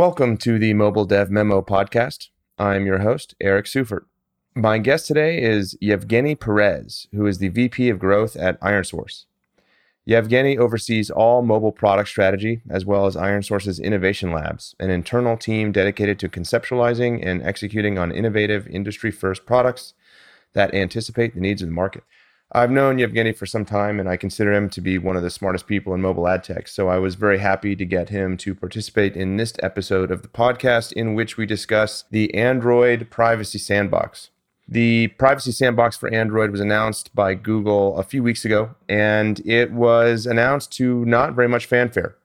Welcome to the Mobile Dev Memo podcast. I'm your host, Eric Seufert. My guest today is Yevgeny Peres, who is the VP of Growth at IronSource. Yevgeny oversees all mobile product strategy as well as IronSource's Innovation Labs, an internal team dedicated to conceptualizing and executing on innovative industry first products that anticipate the needs of the market. I've known Yevgeny for some time, and I consider him to be one of the smartest people in mobile ad tech. So I was very happy to get him to participate in this episode of the podcast, in which we discuss the Android Privacy Sandbox. The Privacy Sandbox for Android was announced by Google a few weeks ago, and it was announced to not very much fanfare.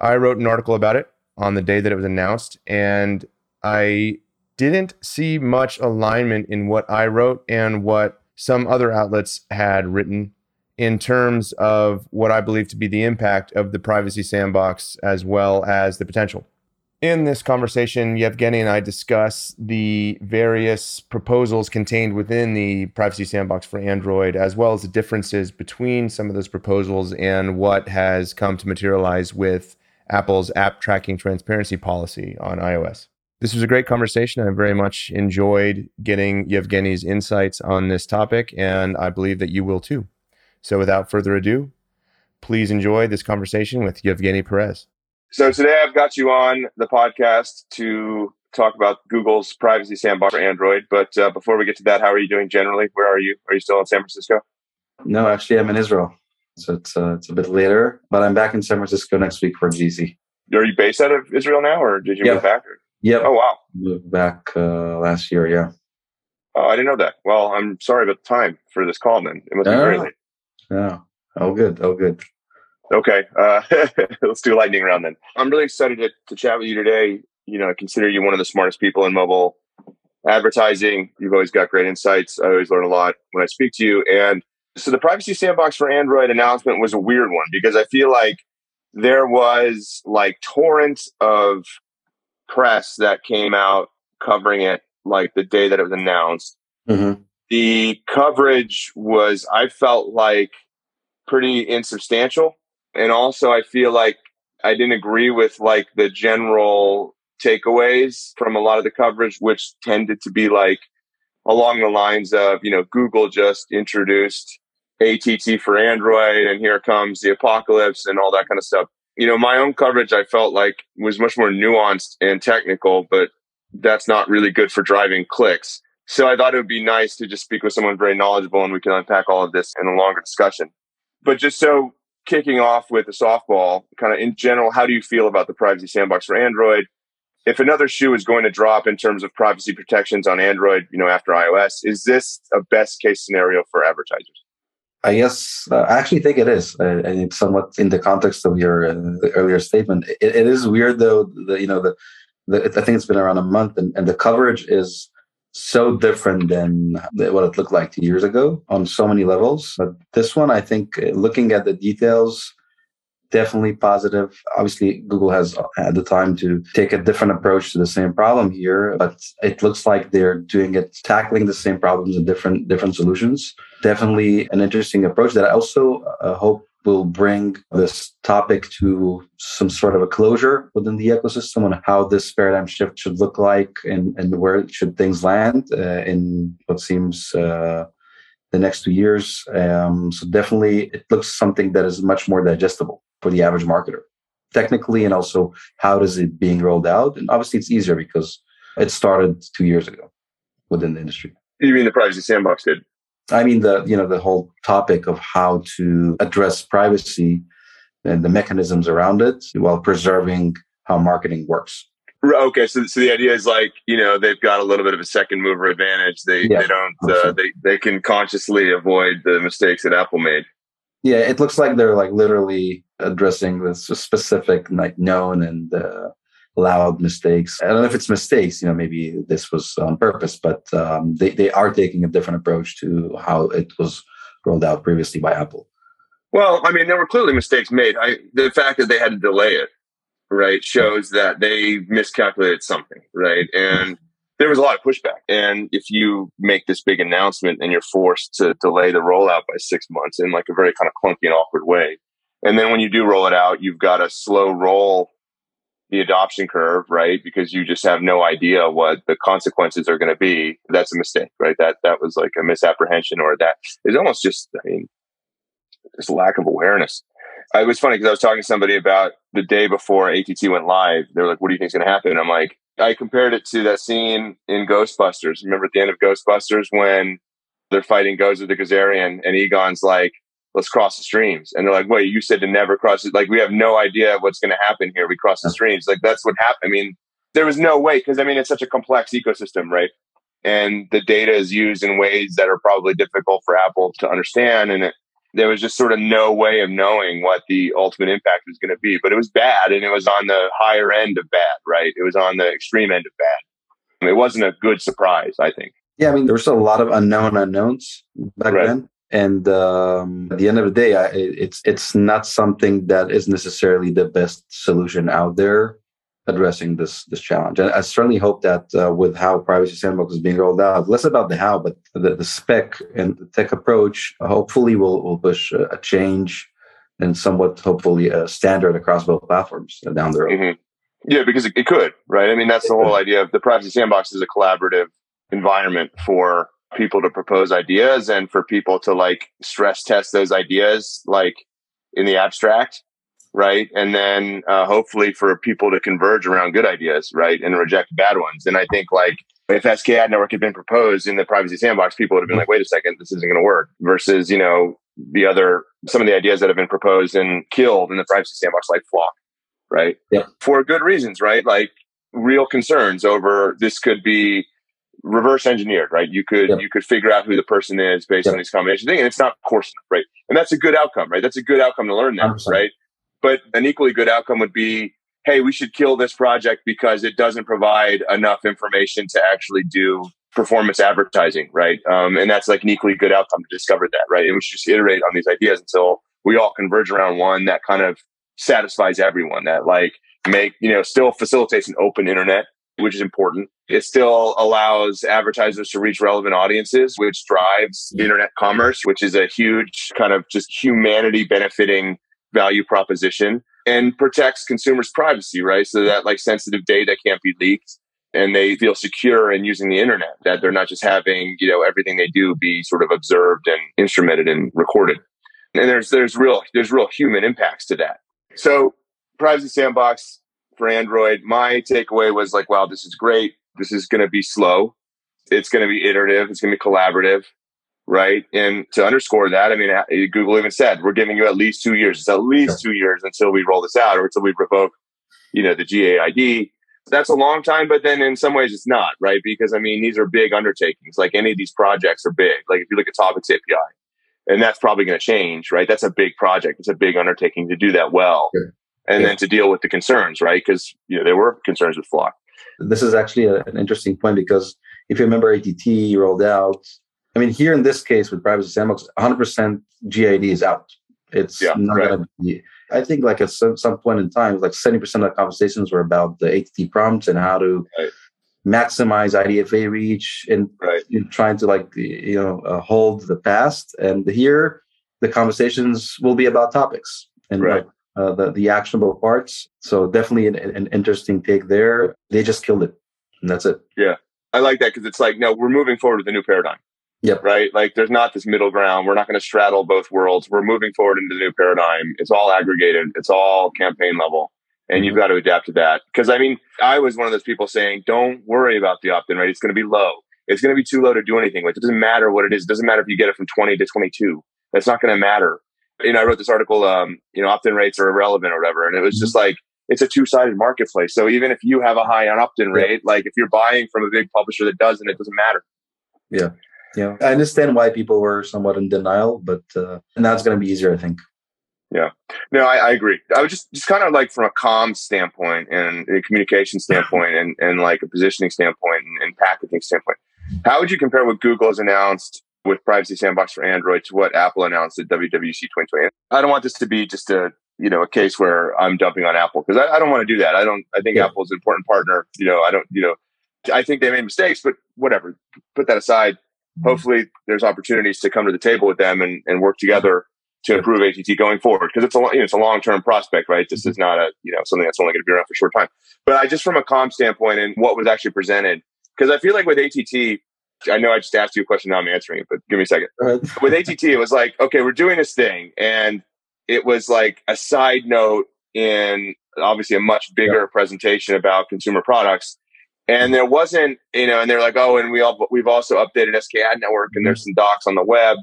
I wrote an article about it on the day that it was announced, and I didn't see much alignment in what I wrote and what some other outlets had written in terms of what I believe to be the impact of the privacy sandbox as well as the potential. In this conversation, Yevgeny and I discuss the various proposals contained within the privacy sandbox for Android, as well as the differences between some of those proposals and what has come to materialize with Apple's app tracking transparency policy on iOS. This was a great conversation. I very much enjoyed getting Yevgeny's insights on this topic, and I believe that you will too. So, without further ado, please enjoy this conversation with Yevgeny Peres. So, today I've got you on the podcast to talk about Google's privacy sandbox for Android. But uh, before we get to that, how are you doing generally? Where are you? Are you still in San Francisco? No, actually, I'm in Israel. So, it's, uh, it's a bit later, but I'm back in San Francisco next week for GDC. Are you based out of Israel now, or did you yep. move back? Or? Yep. Oh wow. Moved back uh, last year. Yeah. Oh, I didn't know that. Well, I'm sorry about the time for this call. Then it must be very late. Yeah. Oh, good. Oh, good. Okay. Uh, let's do a lightning round then. I'm really excited to, to chat with you today. You know, I consider you one of the smartest people in mobile advertising. You've always got great insights. I always learn a lot when I speak to you. And so the privacy sandbox for Android announcement was a weird one because I feel like there was like torrents of press that came out covering it like the day that it was announced. Mm-hmm. The coverage was, I felt like, pretty insubstantial. And also, I feel like I didn't agree with like the general takeaways from a lot of the coverage, which tended to be like along the lines of, you know, Google just introduced ATT for Android and here comes the apocalypse and all that kind of stuff you know, my own coverage I felt like was much more nuanced and technical, but that's not really good for driving clicks. So I thought it would be nice to just speak with someone very knowledgeable and we can unpack all of this in a longer discussion. But just so kicking off with the softball, kind of in general, how do you feel about the privacy sandbox for Android? If another shoe is going to drop in terms of privacy protections on Android, you know, after iOS, is this a best case scenario for advertisers? I guess uh, I actually think it is, uh, and it's somewhat in the context of your uh, earlier statement. It, it is weird though. The, you know, the, the, I think it's been around a month, and, and the coverage is so different than what it looked like two years ago on so many levels. But this one, I think, uh, looking at the details, definitely positive. Obviously, Google has had the time to take a different approach to the same problem here, but it looks like they're doing it, tackling the same problems in different different solutions. Definitely an interesting approach that I also uh, hope will bring this topic to some sort of a closure within the ecosystem on how this paradigm shift should look like and, and where should things land uh, in what seems uh, the next two years. Um, so definitely it looks something that is much more digestible for the average marketer. Technically and also how does it being rolled out? And obviously it's easier because it started two years ago within the industry. You mean the privacy sandbox did? I mean the you know the whole topic of how to address privacy and the mechanisms around it while preserving how marketing works. Okay so, so the idea is like you know they've got a little bit of a second mover advantage. They yeah, they don't uh, they, they can consciously avoid the mistakes that apple made yeah, it looks like they're like literally addressing this specific, like known and uh, loud mistakes. I don't know if it's mistakes. You know, maybe this was on purpose, but um, they they are taking a different approach to how it was rolled out previously by Apple. Well, I mean, there were clearly mistakes made. I, the fact that they had to delay it, right, shows that they miscalculated something, right, and there was a lot of pushback. And if you make this big announcement and you're forced to delay the rollout by six months in like a very kind of clunky and awkward way, and then when you do roll it out, you've got a slow roll the adoption curve, right? Because you just have no idea what the consequences are going to be. That's a mistake, right? That that was like a misapprehension, or that is almost just, I mean, just lack of awareness. It was funny because I was talking to somebody about the day before ATT went live. They were like, "What do you think is going to happen?" I'm like, I compared it to that scene in Ghostbusters. Remember at the end of Ghostbusters when they're fighting Gozer the Gozerian and Egon's like, let's cross the streams. And they're like, wait, you said to never cross it. Like, we have no idea what's going to happen here. We cross the streams. Like, that's what happened. I mean, there was no way because I mean, it's such a complex ecosystem, right? And the data is used in ways that are probably difficult for Apple to understand. And it, there was just sort of no way of knowing what the ultimate impact was going to be. But it was bad, and it was on the higher end of bad, right? It was on the extreme end of bad. I mean, it wasn't a good surprise, I think. Yeah, I mean, there was a lot of unknown unknowns back right. then, and um, at the end of the day, I, it's it's not something that is necessarily the best solution out there addressing this this challenge. And I certainly hope that uh, with how Privacy Sandbox is being rolled out, less about the how, but the, the spec and the tech approach, hopefully will will push a, a change and somewhat hopefully a standard across both platforms down the road. Mm-hmm. Yeah, because it, it, could, right? I mean, that's the whole idea of the Privacy Sandbox is a collaborative environment for people to propose ideas and for people to like stress test those ideas like in the abstract right? And then uh, hopefully for people to converge around good ideas, right, and reject bad ones. And I think like if SKAdNetwork had been proposed in the privacy sandbox, people would have been like, wait a second, this isn't going to work. Versus you know the other some of the ideas that have been proposed and killed in the privacy sandbox, like FLoC, right? Yeah. For good reasons, right? Like real concerns over this could be reverse engineered, right? You could yep. you could figure out who the person is based yep. on these combination thing, and it's not coarse enough, right? And that's a good outcome, right? That's a good outcome to learn that, 100%. right? But an equally good outcome would be, hey, we should kill this project because it doesn't provide enough information to actually do performance advertising, right? Um, and that's like an equally good outcome to discover that, right? And we should just iterate on these ideas until we all converge around one that kind of satisfies everyone, that like make, you know, still facilitates an open internet, which is important. It still allows advertisers to reach relevant audiences, which drives internet commerce, which is a huge kind of just humanity benefiting value proposition and protects consumers' privacy, right? So that like sensitive data can't be leaked and they feel secure in using the internet, that they're not just having, you know, everything they do be sort of observed and instrumented and recorded. And there's there's real there's real human impacts to that. So privacy sandbox for Android, my takeaway was like, wow, this is great. This is going to be slow. It's going to be iterative. It's going to be collaborative right? And to underscore that, I mean, uh, Google even said we're giving you at least two years. It's at least two years until we roll this out or until we revoke, you know, the GAID. That's a long time, but then in some ways it's not, right? Because I mean, these are big undertakings. Like any of these projects are big. Like if you look at Topics API, and that's probably going to change, right? That's a big project. It's a big undertaking to do that well, and yeah. then to deal with the concerns, right? Because you know there were concerns with FLoC. This is actually a, an interesting point because if you remember ATT rolled out I mean, here in this case with Privacy Sandbox, 100% GAID is out. It's yeah, not right. going to be. I think like at some, some point in time, like 70% of the conversations were about the ATT prompts and how to right. maximize IDFA reach and right. you know, trying to like you know uh, hold the past. And here, the conversations will be about topics and uh, the the actionable parts. So definitely an, an interesting take there. They just killed it, and that's it. Yeah, I like that because it's like no, we're moving forward with a new paradigm. Yep. Right. Like there's not this middle ground. We're not going to straddle both worlds. We're moving forward into the new paradigm. It's all aggregated. It's all campaign level. And mm-hmm. you've got to adapt to that. Because I mean, I was one of those people saying, don't worry about the opt in rate. It's going to be low. It's going to be too low to do anything with. It doesn't matter what it is. It doesn't matter if you get it from 20 to 22. That's not going to matter. You know, I wrote this article, um, you know, opt in rates are irrelevant or whatever. And it was mm-hmm. just like, it's a two sided marketplace. So even if you have a high on opt in rate, like if you're buying from a big publisher that doesn't, it doesn't matter. Yeah. Yeah, I understand why people were somewhat in denial, but uh, now it's going to be easier, I think. Yeah, no, I, I, agree. I was just just kind of like from a comm standpoint and a communication standpoint and, and like a positioning standpoint and, and packaging standpoint. How would you compare what Google has announced with Privacy Sandbox for Android to what Apple announced at WWDC 2020? I don't want this to be just a you know a case where I'm dumping on Apple because I, I, don't want to do that. I don't. I think yeah. Apple is an important partner. You know, I don't. You know, I think they made mistakes, but whatever. Put that aside Mm-hmm. hopefully there's opportunities to come to the table with them and, and work together to improve ATT going forward because it's a you know, it's a long term prospect, right? This is mm-hmm. not a you know something that's only going to be around for a short time. But I just from a comp standpoint and what was actually presented, because I feel like with ATT, I know I just asked you a question, now I'm answering it, but give me a second. with ATT, it was like, okay, we're doing this thing, and it was like a side note in obviously a much bigger yeah. presentation about consumer products. And there wasn't, you know, and they're like, oh, and we all we've also updated SKAdNetwork, and there's some docs on the web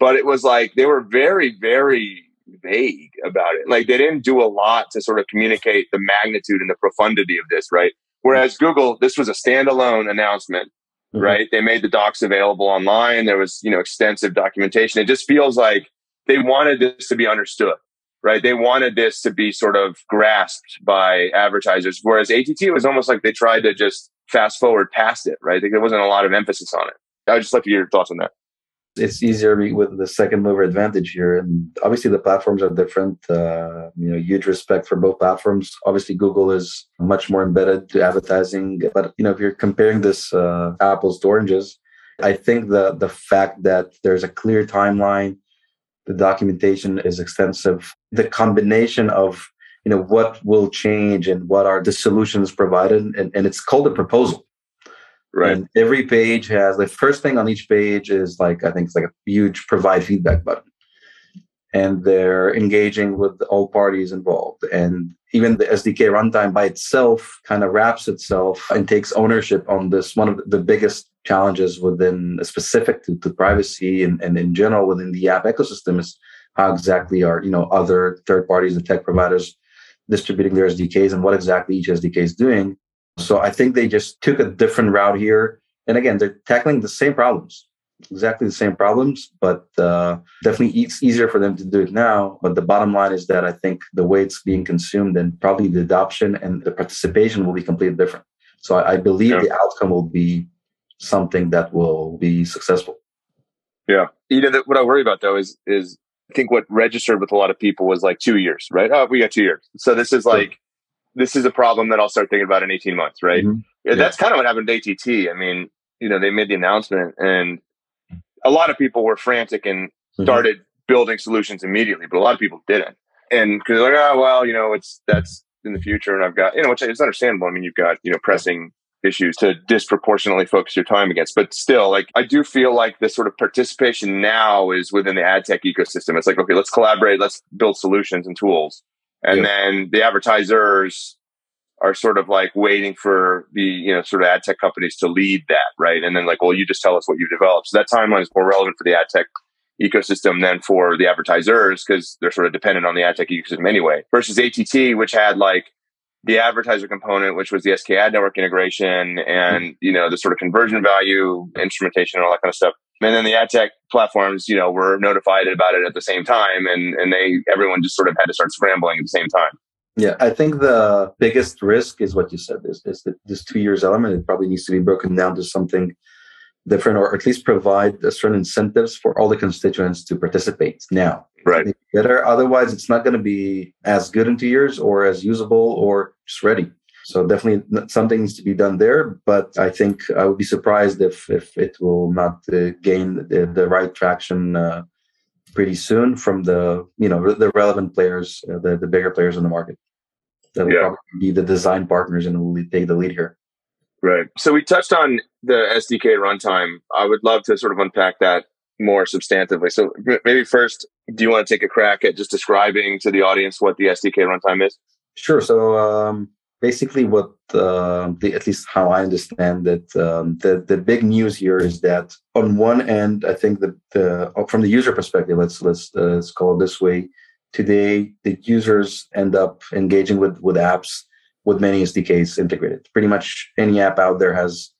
but it was like they were very, very vague about it. Like they didn't do a lot to sort of communicate the magnitude and the profundity of this, right? Whereas Google, this was a standalone announcement, mm-hmm. right? They made the docs available online. There was, you know, extensive documentation. It just feels like they wanted this to be understood, right? They wanted this to be sort of grasped by advertisers. Whereas ATT was almost like they tried to just fast forward past it, right? there wasn't a lot of emphasis on it. I would just like to hear your thoughts on that it's easier with the second mover advantage here and obviously the platforms are different uh, you know huge respect for both platforms obviously google is much more embedded to advertising but you know if you're comparing this uh, apples to oranges i think the the fact that there's a clear timeline the documentation is extensive the combination of you know what will change and what are the solutions provided and, and it's called a proposal Right. And every page has the first thing on each page is like I think it's like a huge provide feedback button. And they're engaging with all parties involved. And even the SDK runtime by itself kind of wraps itself and takes ownership on this one of the biggest challenges within specific to, to privacy and, and in general within the app ecosystem is how exactly are you know other third parties and tech providers distributing their SDKs and what exactly each SDK is doing so I think they just took a different route here. And again, they're tackling the same problems, exactly the same problems, but uh, definitely it's easier for them to do it now. But the bottom line is that I think the way it's being consumed and probably the adoption and the participation will be completely different. So I, I believe yeah. the outcome will be something that will be successful. Yeah. You know, what I worry about though is, is I think what registered with a lot of people was like two years, right? Oh, we got two years. So this is like, this is a problem that I'll start thinking about in 18 months, right? Mm-hmm. Yeah. That's kind of what happened to ATT. I mean, you know, they made the announcement and a lot of people were frantic and mm-hmm. started building solutions immediately, but a lot of people didn't. And because like, oh, well, you know, it's that's in the future. And I've got, you know, which is understandable. I mean, you've got, you know, pressing issues to disproportionately focus your time against. But still, like, I do feel like the sort of participation now is within the ad tech ecosystem. It's like, okay, let's collaborate, let's build solutions and tools and yeah. then the advertisers are sort of like waiting for the you know sort of ad tech companies to lead that right and then like well you just tell us what you've developed so that timeline is more relevant for the ad tech ecosystem than for the advertisers because they're sort of dependent on the ad tech ecosystem anyway versus att which had like the advertiser component which was the SKAdNetwork integration and mm-hmm. you know the sort of conversion value instrumentation and all that kind of stuff and then the ad tech platforms, you know, were notified about it at the same time, and and they everyone just sort of had to start scrambling at the same time. Yeah, I think the biggest risk is what you said is, is that this two years element. It probably needs to be broken down to something different, or at least provide certain incentives for all the constituents to participate now. Right. Better. Otherwise, it's not going to be as good in two years, or as usable, or just ready. So definitely something needs to be done there. But I think I would be surprised if if it will not uh, gain the, the, right traction uh, pretty soon from the you know the relevant players, uh, the the bigger players in the market. That will yeah. probably be the design partners and will take the lead here. Right. So we touched on the SDK runtime. I would love to sort of unpack that more substantively. So maybe first, do you want to take a crack at just describing to the audience what the SDK runtime is? Sure. So um, basically what uh, the, at least how I understand it, um, the the big news here is that on one end, I think that the from the user perspective, let's let's uh, let's call it this way. Today, the users end up engaging with with apps with many SDKs integrated. Pretty much any app out there has,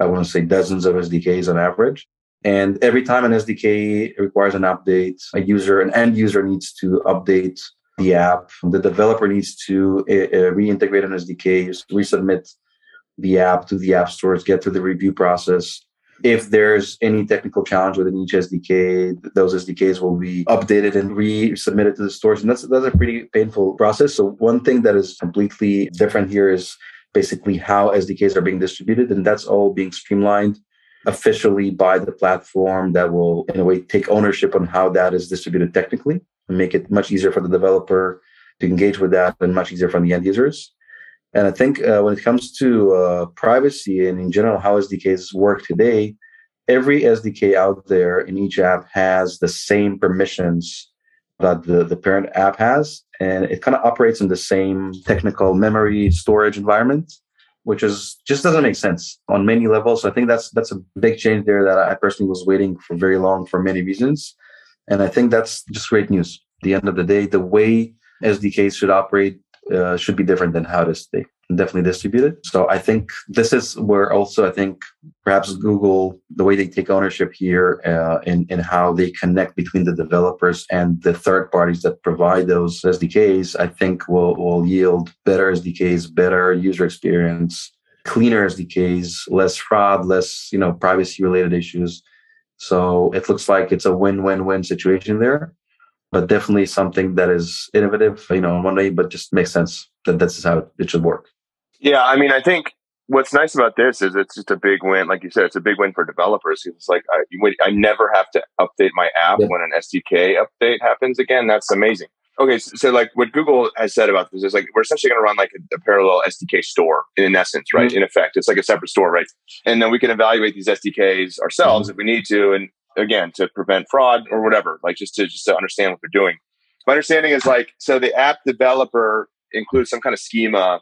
I want to say, dozens of SDKs on average. And every time an SDK requires an update, a user, an end user needs to update the app. The developer needs to uh, reintegrate an SDK, resubmit the app to the app stores, get through the review process. If there's any technical challenge within each SDK, those SDKs will be updated and resubmitted to the stores. And that's, that's a pretty painful process. So one thing that is completely different here is basically how SDKs are being distributed. And that's all being streamlined officially by the platform that will, in a way, take ownership on how that is distributed technically. and make it much easier for the developer to engage with that and much easier for the end users. And I think uh, when it comes to uh, privacy and in general how SDKs work today, every SDK out there in each app has the same permissions that the, the parent app has. And it kind of operates in the same technical memory storage environment, which is just doesn't make sense on many levels. So I think that's that's a big change there that I personally was waiting for very long for many reasons. And I think that's just great news. At the end of the day, the way SDKs should operate uh, should be different than how it is today definitely distributed. So I think this is where also I think perhaps Google, the way they take ownership here uh, in, in how they connect between the developers and the third parties that provide those SDKs, I think will, will yield better SDKs, better user experience, cleaner SDKs, less fraud, less, you know, privacy related issues. So it looks like it's a win-win-win situation there, but definitely something that is innovative, you know, in one way, but just makes sense that this is how it should work. Yeah, I mean, I think what's nice about this is it's just a big win. Like you said, it's a big win for developers. It's like I, I never have to update my app yeah. when an SDK update happens again. That's amazing. Okay, so, so, like what Google has said about this is like we're essentially going to run like a, a, parallel SDK store in essence, right? Mm-hmm. In effect, it's like a separate store, right? And then we can evaluate these SDKs ourselves mm-hmm. if we need to, and again to prevent fraud or whatever, like just to just to understand what they're doing. My understanding is like so the app developer includes some kind of schema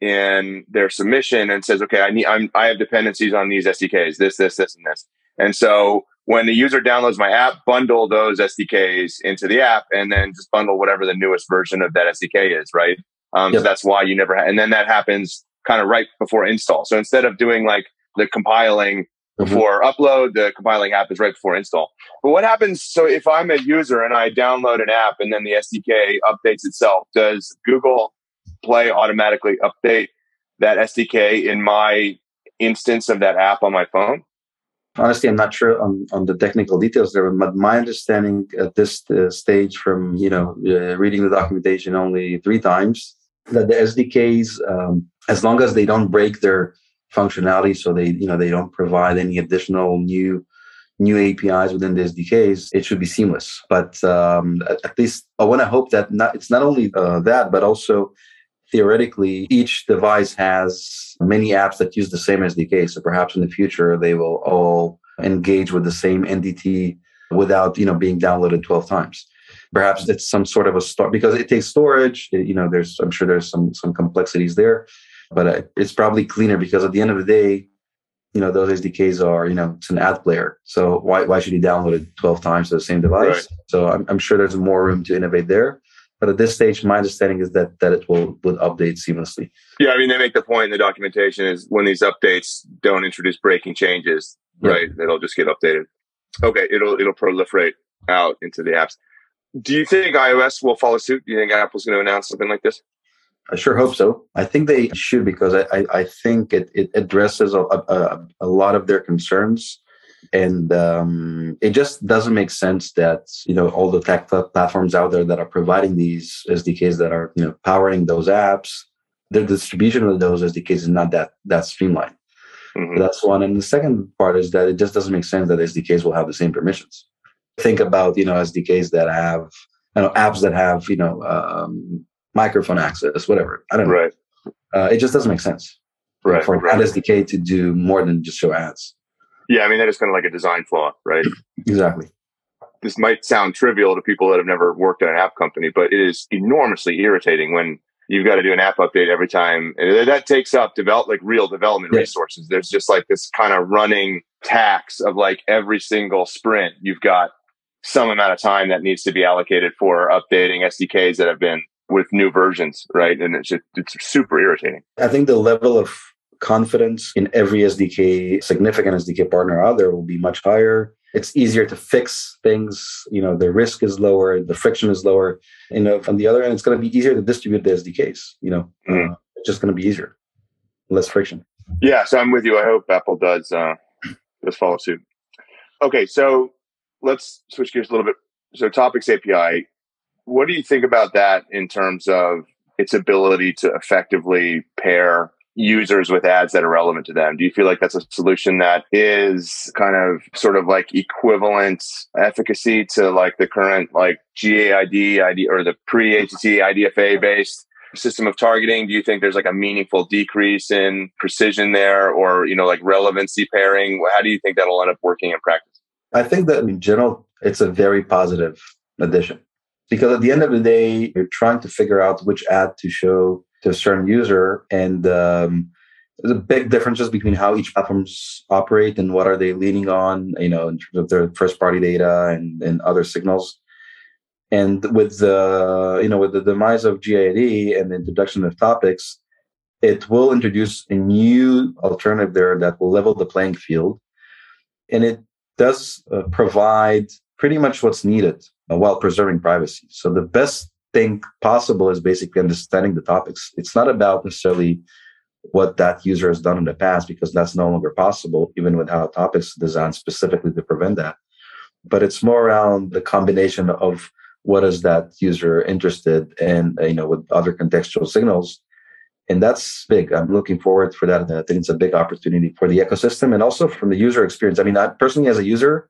in their submission and says, okay, I need, I'm, I have dependencies on these SDKs, this, this, this, and this. And so when the user downloads my app, bundle those SDKs into the app and then just bundle whatever the newest version of that SDK is, right? Um, yep. So that's why you never, ha- and then that happens kind of right before install. So instead of doing like the compiling mm-hmm. before upload, the compiling happens right before install. But what happens? So if I'm a user and I download an app and then the SDK updates itself, does Google play automatically update that SDK in my instance of that app on my phone? Honestly, I'm not sure on, on the technical details there, but my understanding at this uh, stage from you know uh, reading the documentation only three times that the SDKs, um, as long as they don't break their functionality, so they you know they don't provide any additional new new APIs within the SDKs, it should be seamless. But um, at, at, least I want to hope that not, it's not only uh, that, but also theoretically, each device has many apps that use the same SDK. So perhaps in the future, they will all engage with the same NDT without, you know, being downloaded 12 times. Perhaps it's some sort of a store because it takes storage. You know, there's, I'm sure there's some, some complexities there, but uh, it's probably cleaner because at the end of the day, you know, those SDKs are, you know, it's an ad player. So why, why should you download it 12 times to the same device? Right. So I'm, I'm sure there's more room to innovate there. But at this stage, my understanding is that that it will would update seamlessly. Yeah, I mean they make the point in the documentation is when these updates don't introduce breaking changes, yeah. right? It'll just get updated. Okay, it'll it'll proliferate out into the apps. Do you think iOS will follow suit? Do you think Apple's going to announce something like this? I sure hope so. I think they should because I, I, I think it, it addresses a, a, a lot of their concerns and um, it just doesn't make sense that you know all the tech platforms out there that are providing these SDKs that are you know powering those apps, the distribution of those SDKs is not that that streamlined. Mm-hmm. That's one, and the second part is that it just doesn't make sense that SDKs will have the same permissions. Think about you know SDKs that have you know apps that have you know um, microphone access, whatever. I don't know. Right. Uh, it just doesn't make sense right, for right. an SDK to do more than just show ads. Yeah, I mean that is kind of like a design flaw, right? Exactly. This might sound trivial to people that have never worked at an app company, but it is enormously irritating when you've got to do an app update every time. That takes up develop like real development yes. resources. There's just like this kind of running tax of like every single sprint. You've got some amount of time that needs to be allocated for updating SDKs that have been with new versions, right? And it's just, it's super irritating. I think the level of confidence in every SDK, significant SDK partner out there will be much higher. It's easier to fix things. You know, the risk is lower, the friction is lower. You know, on the other end, it's going to be easier to distribute the SDKs. You know, mm. uh, it's just going to be easier, less friction. Yeah, so I'm with you. I hope Apple does uh, does follow suit. Okay, so let's switch gears a little bit. So, Topics API. What do you think about that in terms of its ability to effectively pair users with ads that are relevant to them? Do you feel like that's a solution that is kind of sort of like equivalent efficacy to like the current like GAID ID or the pre-ATT IDFA based system of targeting? Do you think there's like a meaningful decrease in precision there or, you know, like relevancy pairing? How do you think that'll end up working in practice? I think that in general, it's a very positive addition because at the end of the day, you're trying to figure out which ad to show to a certain user. And um, there's a big differences between how each platforms operate and what are they leaning on, you know, in terms of their first party data and, and other signals. And with the, you know, with the demise of GAID and the introduction of topics, it will introduce a new alternative there that will level the playing field. And it does uh, provide pretty much what's needed uh, while preserving privacy. So the best thing possible is basically understanding the topics. It's not about necessarily what that user has done in the past because that's no longer possible, even with how topics designed specifically to prevent that. But it's more around the combination of what is that user interested in, you know, with other contextual signals. And that's big. I'm looking forward for that. And I think it's a big opportunity for the ecosystem and also from the user experience. I mean, I personally, as a user,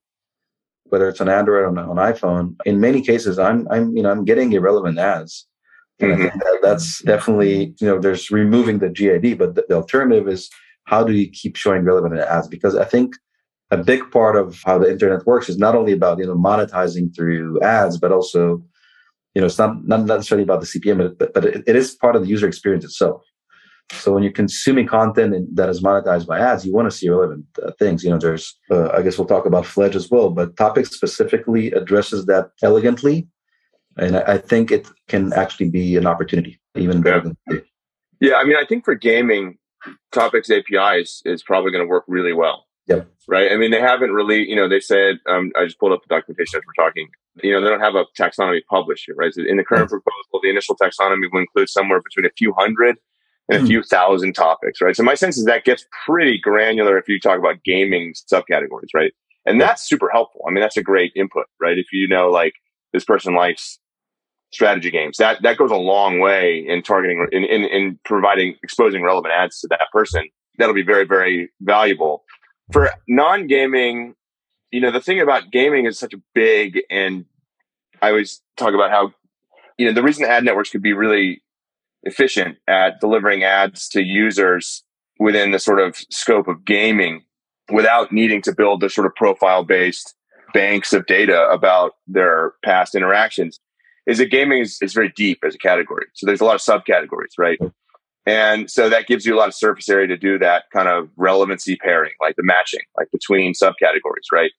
whether it's on Android or on, on iPhone, in many cases, I'm I'm you know I'm getting irrelevant ads. And mm-hmm. I think that that's definitely you know there's removing the GAID, but the, the alternative is how do you keep showing relevant ads? Because I think a big part of how the internet works is not only about you know monetizing through ads, but also you know it's not not necessarily about the CPM, but but it, it is part of the user experience itself. So when you're consuming content that is monetized by ads, you want to see relevant uh, things. You know, there's, uh, I guess we'll talk about Fledge as well, but Topic specifically addresses that elegantly. And I, I think it can actually be an opportunity, even better yeah. than. Yeah, I mean, I think for gaming, Topics API is, is probably going to work really well. Yep. Right. I mean, they haven't really, you know, they said, um, I just pulled up the documentation as we're talking. You know, they don't have a taxonomy published right? So in the current proposal, the initial taxonomy will include somewhere between a few hundred and a hmm. few thousand topics, right? So my sense is that gets pretty granular if you talk about gaming subcategories, right? And that's super helpful. I mean, that's a great input, right? If you know, like this person likes strategy games, that that goes a long way in targeting, in, in, in providing, exposing relevant ads to that person. That'll be very, very valuable for non-gaming. You know, the thing about gaming is such a big, and I always talk about how, you know, the reason ad networks could be really efficient at delivering ads to users within the sort of scope of gaming without needing to build the sort of profile based banks of data about their past interactions is that gaming is, is very deep as a category. So there's a lot of subcategories, right? And so that gives you a lot of surface area to do that kind of relevancy pairing, like the matching, like between subcategories, right?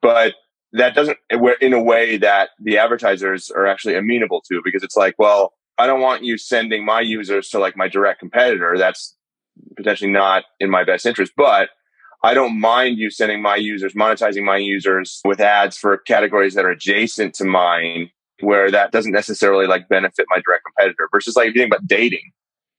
But that doesn't, in a way that the advertisers are actually amenable to because it's like, well, I don't want you sending my users to like my direct competitor. That's potentially not in my best interest, but I don't mind you sending my users, monetizing my users with ads for categories that are adjacent to mine where that doesn't necessarily like benefit my direct competitor versus like if you think about dating.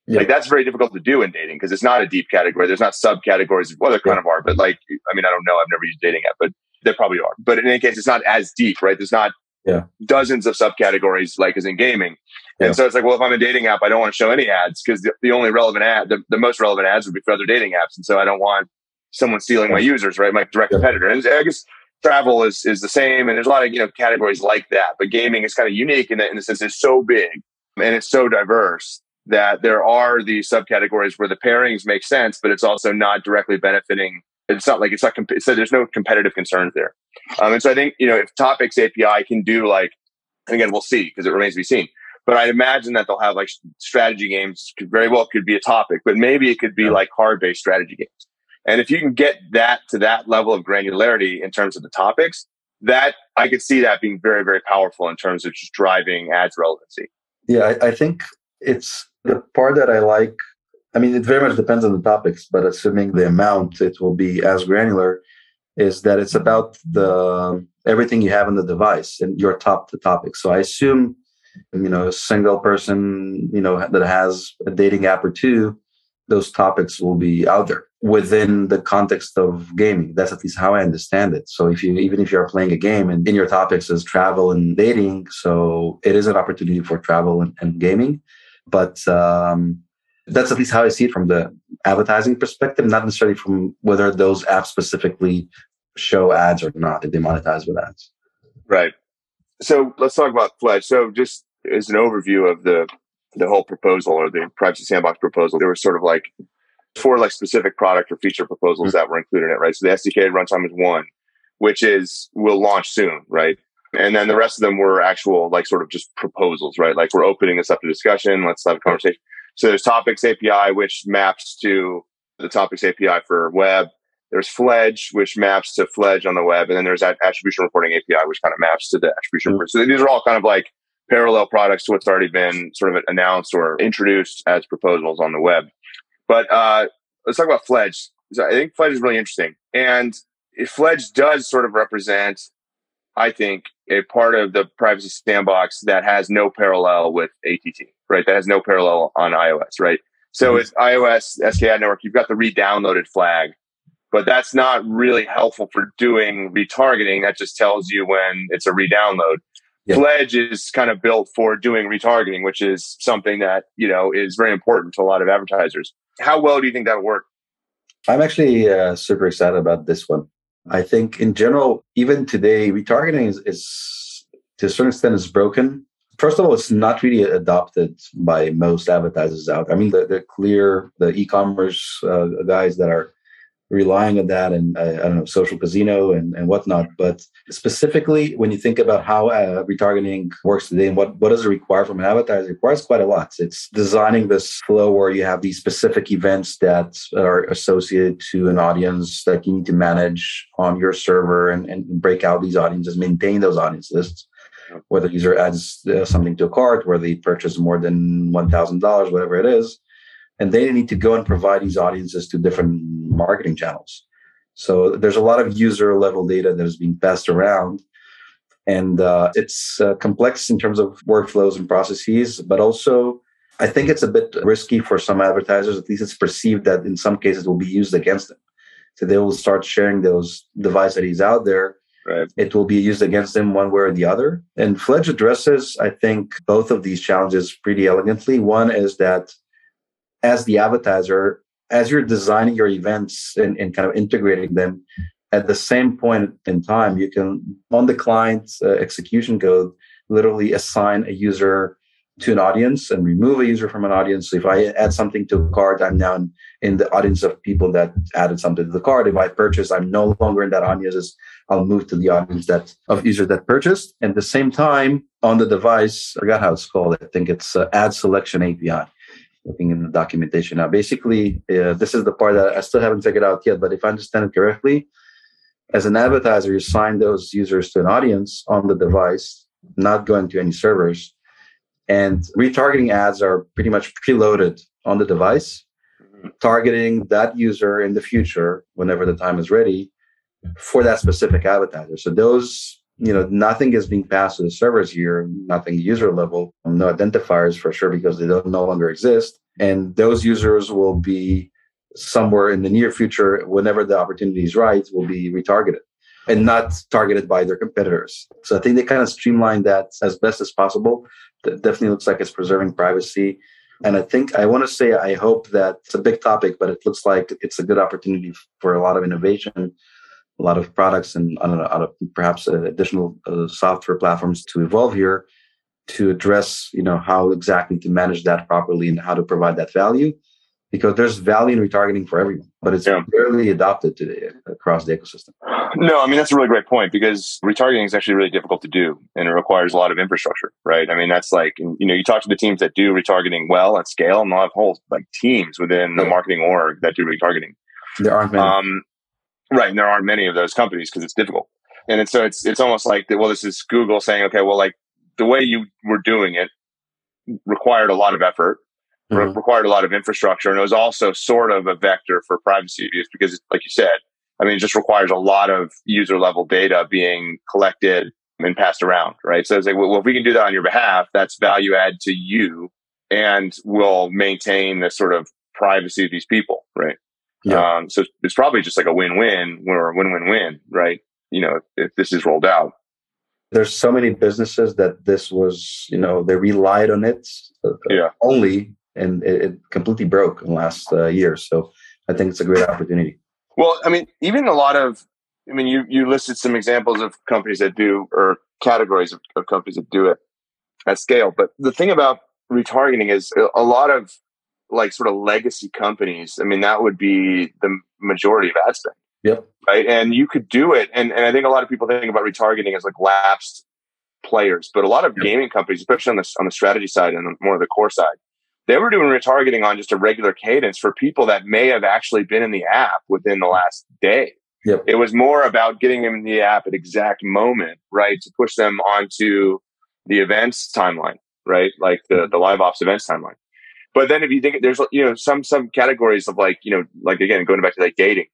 Yeah. Like that's very difficult to do in dating because it's not a deep category. There's not subcategories. Well, there kind of are, but like, I mean, I don't know. I've never used dating app, but there probably are. But in any case, it's not as deep, right? There's not yeah. dozens of subcategories like as in gaming. And yeah. so it's like, well, if I'm a dating app, I don't want to show any ads because the, the, only relevant ad, the, the, most relevant ads would be for other dating apps. And so I don't want someone stealing my users, right? My direct competitor. And I guess travel is, is the same. And there's a lot of, you know, categories like that. But gaming is kind of unique in, the, in the sense it's so big and it's so diverse that there are these subcategories where the pairings make sense, but it's also not directly benefiting. It's not like it's not, comp- so there's no competitive concerns there. Um, and so I think, you know, if Topics API can do like, and again, we'll see because it remains to be seen. But I'd imagine that they'll have like strategy games could very well could be a topic, but maybe it could be like card based strategy games. And if you can get that to that level of granularity in terms of the topics, that I could see that being very, very powerful in terms of just driving ads relevancy. Yeah, I, I think it's the part that I like. I mean, it very much depends on the topics, but assuming the amount it will be as granular, is that it's about the everything you have on the device and your top the topic. So I assume you know, a single person, you know, that has a dating app or two, those topics will be out there within the context of gaming. That's at least how I understand it. So if you even if you're playing a game and in your topics is travel and dating, so it is an opportunity for travel and, and gaming. But um, That's at least how I see it from the advertising perspective, not necessarily from whether those apps specifically show ads or not, if they monetize with ads. Right. So let's talk about Fledge. So just as an overview of the the whole proposal or the privacy sandbox proposal, there was sort of like four like specific product or feature proposals mm-hmm. that were included in it, right? So the SDK runtime is one, which is will launch soon, right? And then the rest of them were actual like sort of just proposals, right? Like we're opening this up to discussion. Let's have a conversation. So there's topics API, which maps to the topics API for web. There's Fledge, which maps to Fledge on the web. And then there's that attribution reporting API, which kind of maps to the attribution. Mm-hmm. So these are all kind of like parallel products to what's already been sort of announced or introduced as proposals on the web. But uh, let's talk about Fledge. So I think Fledge is really interesting. And Fledge does sort of represent, I think, a part of the privacy sandbox that has no parallel with ATT, right? That has no parallel on iOS, right? So mm-hmm. with iOS SKAdNetwork, you've got the re-downloaded flag, but that's not really helpful for doing retargeting. That just tells you when it's a re-download. Yeah. Fledge is kind of built for doing retargeting, which is something that, you know, is very important to a lot of advertisers. How well do you think that'll work? I'm actually uh, super excited about this one. I think in general, even today, retargeting is, is to a certain extent is broken. First of all, it's not really adopted by most advertisers out. I mean, the, the clear, the e-commerce uh, guys that are relying on that and uh, I don't know social casino and, and whatnot. But specifically, when you think about how uh, retargeting works today and what what does it require from an advertiser, requires quite a lot. It's designing this flow where you have these specific events that are associated to an audience that you need to manage on your server and, and break out these audiences, maintain those audience lists. Whether the user adds uh, something to a cart, where they purchase more than one thousand dollars, whatever it is, and they need to go and provide these audiences to different marketing channels. So there's a lot of user level data that is being passed around. And uh, it's uh, complex in terms of workflows and processes, but also I think it's a bit risky for some advertisers. At least it's perceived that in some cases it will be used against them. So they will start sharing those device IDs out there. Right. It will be used against them one way or the other. And Fledge addresses, I think, both of these challenges pretty elegantly. One is that as the advertiser, as you're designing your events and, and kind of integrating them, at the same point in time, you can, on the client's uh, execution code, literally assign a user to an audience and remove a user from an audience. So if I add something to a cart, I'm now in, the audience of people that added something to the cart. If I purchase, I'm no longer in that audience. I'll move to the audience that of users that purchased. And at the same time, on the device, I forgot how it's called. I think it's uh, ad selection API looking in the documentation now. Basically, uh, this is the part that I still haven't figured out yet, but if I understand it correctly, as an advertiser, you sign those users to an audience on the device, not going to any servers. And retargeting ads are pretty much preloaded on the device, mm-hmm. targeting that user in the future, whenever the time is ready, for that specific advertiser. So those you know, nothing is being passed to the servers here, nothing user level, no identifiers for sure because they don't no longer exist. And those users will be somewhere in the near future, whenever the opportunity is right, will be retargeted and not targeted by their competitors. So I think they kind of streamline that as best as possible. That definitely looks like it's preserving privacy. And I think I want to say I hope that it's a big topic, but it looks like it's a good opportunity for a lot of innovation a lot of products and uh, perhaps additional uh, software platforms to evolve here to address you know how exactly to manage that properly and how to provide that value. Because there's value in retargeting for everyone but it's yeah. barely adopted today across the ecosystem. No i mean that's a really great point because retargeting is actually really difficult to do and it requires a lot of infrastructure right? I mean that's like you know you talk to the teams that do retargeting well at scale and they'll have whole like teams within the marketing org that do retargeting. There aren't many. Um, Right. And there aren't many of those companies because it's difficult. And so it's, it's almost like, well, this is Google saying, okay, well, like the way you were doing it required a lot of effort, mm-hmm. re- required a lot of infrastructure. And it was also sort of a vector for privacy abuse because, like you said, I mean, it just requires a lot of user level data being collected and passed around, right? So it's like, well, if we can do that on your behalf, that's value add to you and we'll maintain the sort of privacy of these people, right? Yeah. Um, so it's probably just like a win-win or a win-win-win, right? You know, if, if this is rolled out. There's so many businesses that this was, you know, they relied on it uh, yeah. only and it, it completely broke in the last uh, year. So I think it's a great opportunity. Well, I mean, even a lot of, I mean, you you listed some examples of companies that do or categories of, of companies that do it at scale. But the thing about retargeting is a lot of like sort of legacy companies. I mean, that would be the majority of ad spend. Yep. Right. And you could do it. And, and I think a lot of people think about retargeting as like lapsed players, but a lot of yep. gaming companies, especially on the, on the strategy side and more of the core side, they were doing retargeting on just a regular cadence for people that may have actually been in the app within the last day. Yep. It was more about getting them in the app at exact moment, right? To push them onto the events timeline, right? Like the, mm-hmm. the live ops events timeline. But then if you think there's, you know, some, some categories of like, you know, like again, going back to like dating,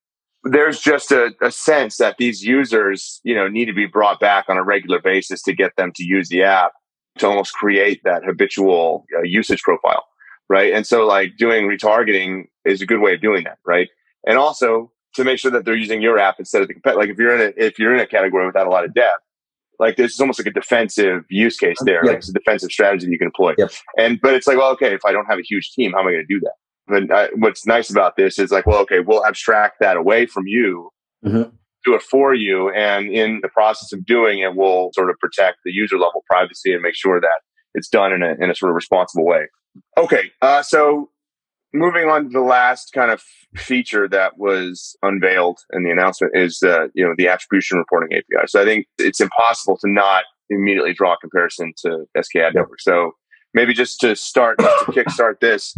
there's just a, a sense that these users, you know, need to be brought back on a regular basis to get them to use the app to almost create that habitual uh, usage profile. Right. And so like doing retargeting is a good way of doing that. Right. And also to make sure that they're using your app instead of the competitor. Like if you're in a, if you're in a category without a lot of depth, like there's almost like a defensive use case there. Yep. Like it's a defensive strategy that you can employ. Yep. And, but it's like, well, okay, if I don't have a huge team, how am I going to do that? But uh, what's nice about this is like, well, okay, we'll abstract that away from you, mm-hmm. do it for you. And in the process of doing it, we'll sort of protect the user level privacy and make sure that it's done in a, in a sort of responsible way. Okay. Uh, so moving on to the last kind of feature that was unveiled in the announcement is uh, you know the attribution reporting API. So I think it's impossible to not immediately draw a comparison to SKAdNetwork. So maybe just to start just to kickstart this,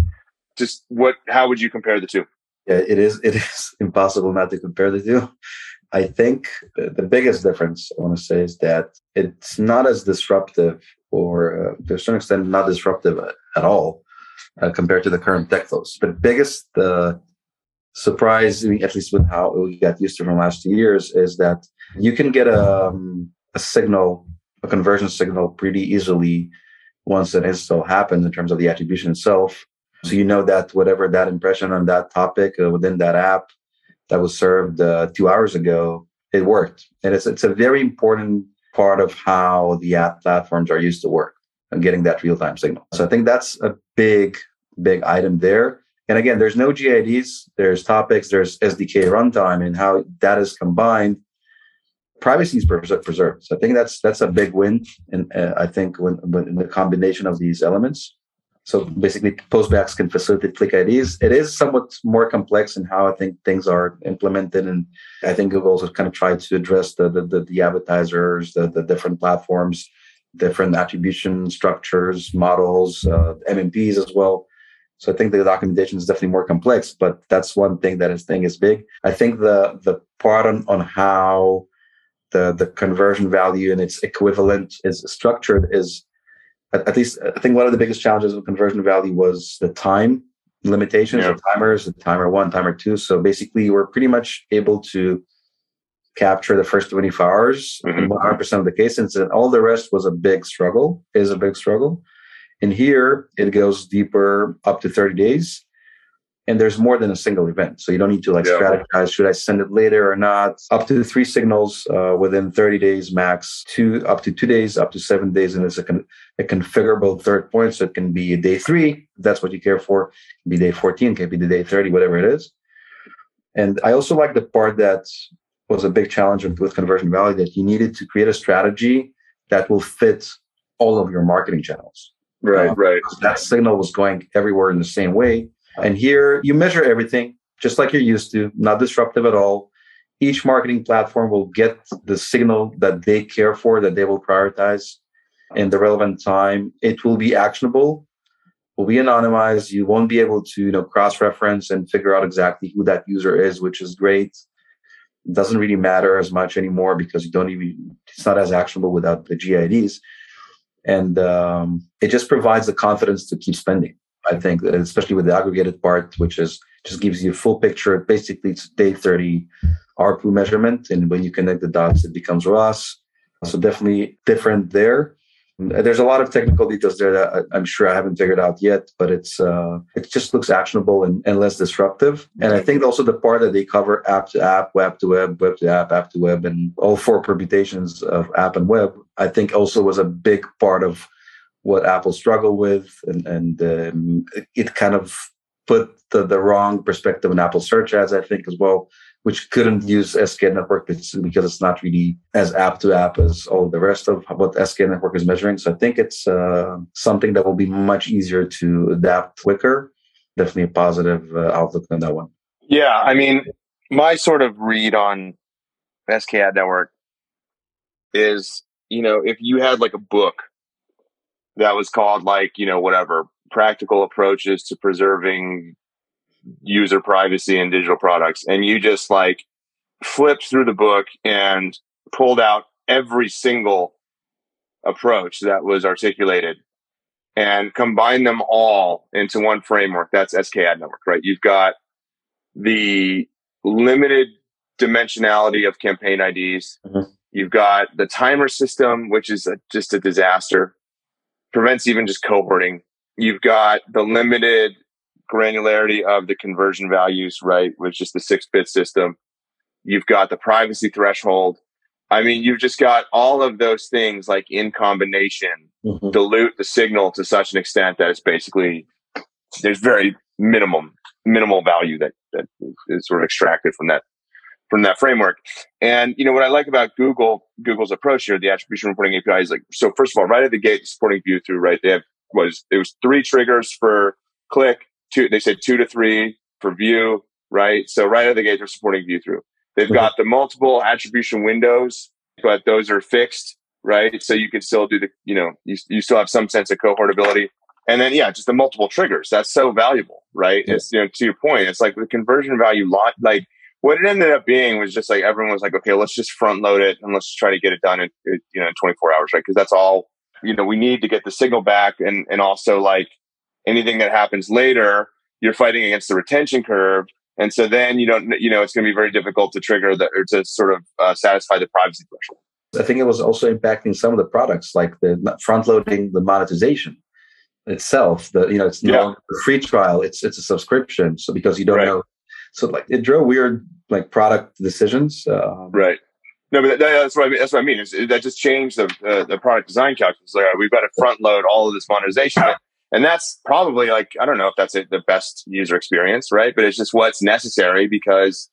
just what how would you compare the two? Yeah, it is it is impossible not to compare the two. I think the biggest difference I want to say is that it's not as disruptive, or uh, to a certain extent, not disruptive at all uh, compared to the current tech flows. The biggest uh, surprise, at least with how we got used to from last two years, is that you can get a, um, a signal, a conversion signal, pretty easily once an install happens in terms of the attribution itself. So you know that whatever that impression on that topic uh, within that app that was served uh, two hours ago, it worked, and it's it's a very important part of how the app platforms are used to work getting that real time signal. So I think that's a big, big item there. And again, there's no GAIDs, there's topics, there's SDK runtime, and how that is combined. Privacy is preserved. So I think that's that's a big win. And uh, I think when, when the combination of these elements. So basically, postbacks can facilitate click IDs. It is somewhat more complex in how I think things are implemented, and I think Google also kind of tried to address the the, the, the advertisers, the, the different platforms different attribution structures, models, uh, MMPs as well. So I think the documentation is definitely more complex, but that's one thing that is thing is big. I think the the part on, on how the the conversion value and its equivalent is structured is at, at least I think one of the biggest challenges with conversion value was the time limitations yeah. of timers, the timer one, timer two. So basically, we're pretty much able to capture the first 24 hours mm-hmm. 100% of the cases and all the rest was a big struggle is a big struggle and here it goes deeper up to 30 days and there's more than a single event so you don't need to like yeah. strategize should i send it later or not up to three signals uh, within 30 days max two up to two days up to seven days and it's a, con- a configurable third point so it can be day three that's what you care for can be day 14 can be the day 30 whatever it is and i also like the part that was a big challenge with Conversion Value that you needed to create a strategy that will fit all of your marketing channels. Right, uh, right. That signal was going everywhere in the same way. And here you measure everything just like you're used to, not disruptive at all. Each marketing platform will get the signal that they care for, that they will prioritize in the relevant time. It will be actionable, will be anonymized. You won't be able to, you know, cross-reference and figure out exactly who that user is, which is great doesn't really matter as much anymore because you don't even it's not as actionable without the GAIDs, and um, it just provides the confidence to keep spending. I think, especially with the aggregated part, which is just gives you a full picture. Basically, it's day thirty ARPU measurement, and when you connect the dots, it becomes ROAS. So definitely different there. There's a lot of technical details there that I'm sure I haven't figured out yet, but it's uh, it just looks actionable and, and less disruptive. And I think also the part that they cover app to app, web to web, web to app, app to web, and all four permutations of app and web, I think also was a big part of what Apple struggled with, and, and um, it, kind of put the, the wrong perspective in Apple search ads, I think, as well, which couldn't use SK Network because it's not really as app to app as all the rest of what SK Network is measuring. So I think it's uh, something that will be much easier to adapt quicker. Definitely a positive uh, outlook on that one. Yeah, I mean, my sort of read on SKAdNetwork is, you know, if you had like a book that was called like, you know, whatever, practical approaches to preserving user privacy and digital products. And you just like flipped through the book and pulled out every single approach that was articulated and combine them all into one framework. That's SKAdNetwork, right? You've got the limited dimensionality of campaign IDs. Mm-hmm. You've got the timer system, which is a, just a disaster, prevents even just cohorting. You've got the limited granularity of the conversion values, right? Which is the six bit system. You've got the privacy threshold. I mean, you've just got all of those things like in combination mm-hmm. dilute the signal to such an extent that it's basically there's very minimum minimal value that that is sort of extracted from that from that framework. And you know what I like about Google Google's approach here, the attribution reporting API is like so. First of all, right at the gate, supporting view through. Right, they have was it was three triggers for click. Two, they said two to three for view. Right, so right out of the gate, they're supporting view through. They've got the multiple attribution windows, but those are fixed. Right, so you can still do the you know you you still have some sense of cohortability. And then, yeah, just the multiple triggers. That's so valuable, right? Yeah. It's, you know, to your point, it's like the conversion value lot, like what it ended up being was just like everyone was like, okay, let's just front load it and let's try to get it done in you know in 24 hours, right? Because that's all you know we need to get the signal back, and and also like anything that happens later, you're fighting against the retention curve, and so then you don't you know it's going to be very difficult to trigger the or to sort of uh, satisfy the privacy threshold. I think it was also impacting some of the products, like the front loading the monetization itself. The you know it's yeah. a free trial; it's it's a subscription. So because you don't right. know so like it drove weird like product decisions. Um, right. No, but that, that's what I mean. That's what I mean. Is that just changed the uh, the product design calculus? Like we've got to front load all of this monetization, and that's probably like I don't know if that's a, the best user experience, right? But it's just what's necessary because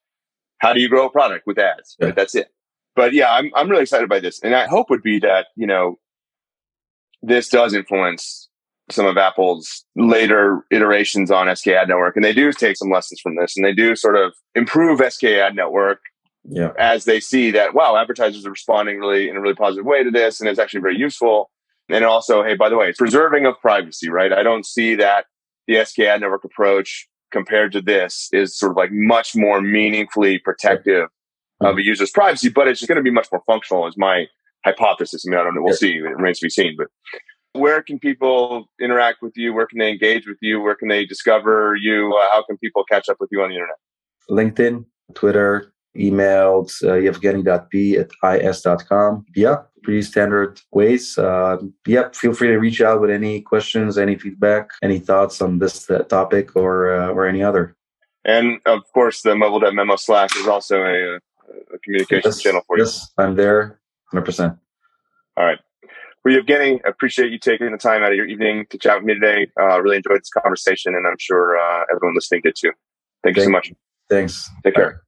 how do you grow a product with ads? Right? That's it. But yeah, I'm I'm really excited by this, and I hope would be that you know this does influence some of Apple's later iterations on SKAdNetwork, and they do take some lessons from this, and they do sort of improve SKAdNetwork yeah. as they see that wow, advertisers are responding really in a really positive way to this, and it's actually very useful. And also, hey, by the way, it's preserving of privacy, right? I don't see that the SKAdNetwork approach compared to this is sort of like much more meaningfully protective of a user's privacy, but it's just going to be much more functional, is my hypothesis. I mean, I don't know. We'll see. It remains to be seen, but where can people interact with you? Where can they engage with you? Where can they discover you? Uh, how can people catch up with you on the internet? LinkedIn, Twitter, emailed uh, yevgeny.p at is.com. Yeah, pretty standard ways. Uh, yeah, feel free to reach out with any questions, any feedback, any thoughts on this uh, topic or uh, or any other. And of course, the mobile memo Slack is also a, a communication yes, channel for you. Yes, I'm there 100%. All right. Well, Yevgeny, appreciate you taking the time out of your evening to chat with me today. Uh, really enjoyed this conversation, and I'm sure uh, everyone listening did too. Thank you so much. Thanks. Take care.